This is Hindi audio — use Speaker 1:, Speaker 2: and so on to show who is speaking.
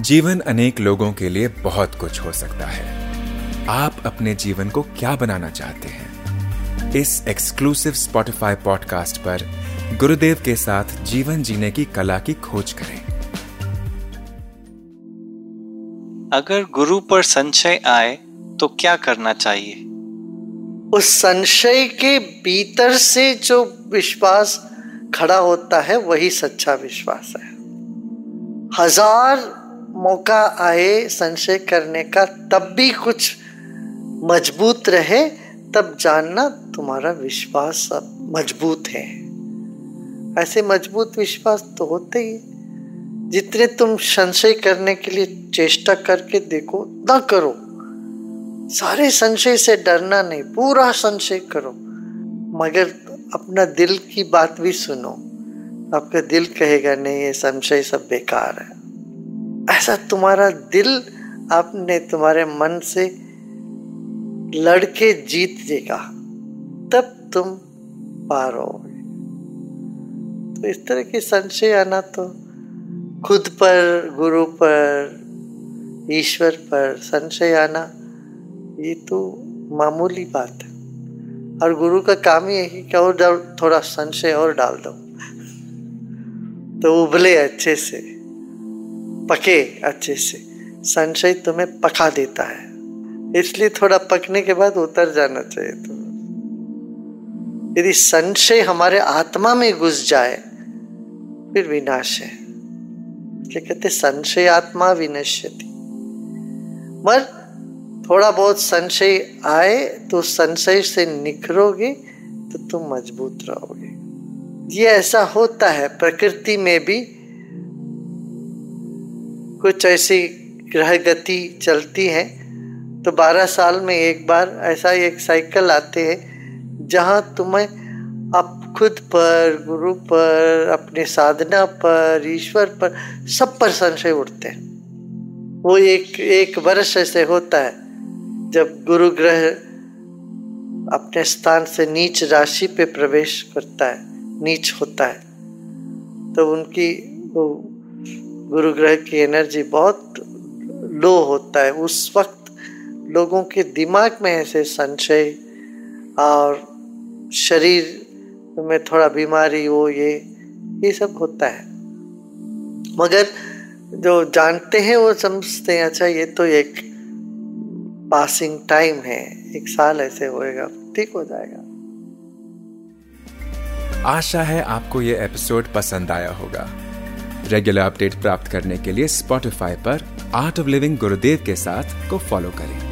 Speaker 1: जीवन अनेक लोगों के लिए बहुत कुछ हो सकता है। आप अपने जीवन को क्या बनाना चाहते हैं? इस एक्सक्लूसिव स्पॉटिफाई पॉडकास्ट पर गुरुदेव के साथ जीवन जीने की कला की खोज करें।
Speaker 2: अगर गुरु पर संशय आए तो क्या करना चाहिए?
Speaker 3: उस संशय के भीतर से जो विश्वास खड़ा होता है वही सच्चा विश्वास है। हज़ार मौका आए संशय करने का, तब भी कुछ मज़बूत रहे, तब जानना तुम्हारा विश्वास अब मज़बूत है। ऐसे मज़बूत विश्वास तो होते ही जितने तुम संशय करने के लिए चेष्टा करके देखो, ना करो। सारे संशय से डरना नहीं, पूरा संशय करो। मगर अपना दिल की बात भी सुनो। आपका दिल कहेगा, नहीं, ये संशय सब बेकार है। ऐसा तुम्हारा दिल आपने तुम्हारे मन से लड़के जीत देगा, तब तुम पार होगे। तो इस तरह की संशय आना तो खुद पर, गुरु पर, ईश्वर पर संशय आना, ये तो मामूली बात है। और गुरु का काम ही है कि और थोड़ा संशय और डाल दो। तो उबले अच्छे से। पके अच्छे से। संशय तुम्हें पका देता है। इसलिए थोड़ा पकने के बाद उतर जाना चाहिए तो यदि संशय हमारे आत्मा में घुस जाए, फिर विनाश है। क्या कहते संशय आत्मा विनश्यति। मगर थोड़ा बहुत संशय आए तो संशय से निखरोगे तो तुम मज़बूत रहोगे। ये ऐसा होता है, प्रकृति में भी कुछ ऐसी ग्रह गति चलती है। तो 12 साल में एक बार ऐसा एक साइकिल आते हैं, जहाँ तुम्हें अब खुद पर, गुरु पर, अपने साधना पर, ईश्वर पर, सब पर संशय उठते हैं। वो एक एक वर्ष ऐसे होता है, जब गुरु ग्रह अपने स्थान से नीच राशि पे प्रवेश करता है, नीच होता है। तो उनकी वो गुरु ग्रह की एनर्जी बहुत लो होता है। उस वक्त लोगों के दिमाग में ऐसे संशय और शरीर में थोड़ा बीमारी हो, ये ये सब होता है। मगर जो जानते हैं, वो समझते हैं अच्छा ये तो एक पासिंग टाइम है, एक साल ऐसे होएगा, ठीक हो जाएगा।
Speaker 1: आशा है आपको ये एपिसोड पसंद आया होगा। रेगुलर अपडेट प्राप्त करने के लिए स्पॉटिफाई पर आर्ट ऑफ़ लिविंग गुरुदेव के साथ को फॉलो करें।